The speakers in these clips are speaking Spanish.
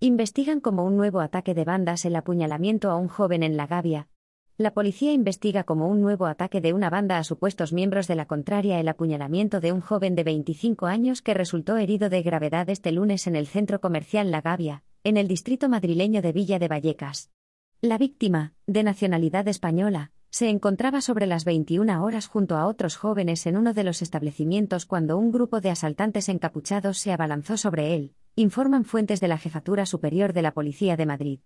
Investigan como un nuevo ataque de bandas el apuñalamiento a un joven en La Gavia. La policía investiga como un nuevo ataque de una banda a supuestos miembros de la contraria el apuñalamiento de un joven de 25 años que resultó herido de gravedad este lunes en el centro comercial La Gavia, en el distrito madrileño de Villa de Vallecas. La víctima, de nacionalidad española, se encontraba sobre las 21 horas junto a otros jóvenes en uno de los establecimientos cuando un grupo de asaltantes encapuchados se abalanzó sobre él, informan fuentes de la Jefatura Superior de la Policía de Madrid.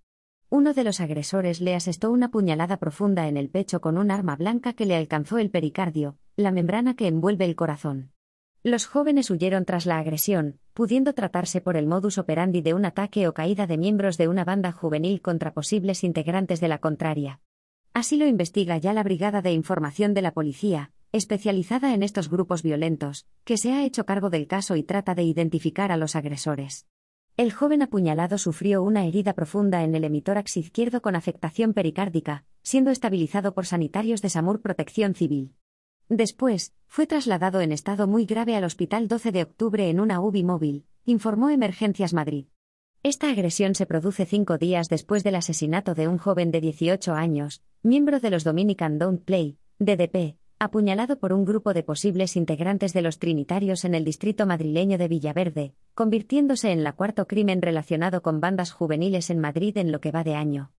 Uno de los agresores le asestó una puñalada profunda en el pecho con un arma blanca que le alcanzó el pericardio, la membrana que envuelve el corazón. Los jóvenes huyeron tras la agresión, pudiendo tratarse por el modus operandi de un ataque o caída de miembros de una banda juvenil contra posibles integrantes de la contraria. Así lo investiga ya la Brigada de Información de la Policía, especializada en estos grupos violentos, que se ha hecho cargo del caso y trata de identificar a los agresores. El joven apuñalado sufrió una herida profunda en el emitórax izquierdo con afectación pericárdica, siendo estabilizado por sanitarios de SAMUR Protección Civil. Después, fue trasladado en estado muy grave al Hospital 12 de Octubre en una UBI móvil, informó Emergencias Madrid. Esta agresión se produce cinco días después del asesinato de un joven de 18 años, miembro de los Dominican Don't Play, DDP, apuñalado por un grupo de posibles integrantes de los Trinitarios en el distrito madrileño de Villaverde, convirtiéndose en la cuarto crimen relacionado con bandas juveniles en Madrid en lo que va de año.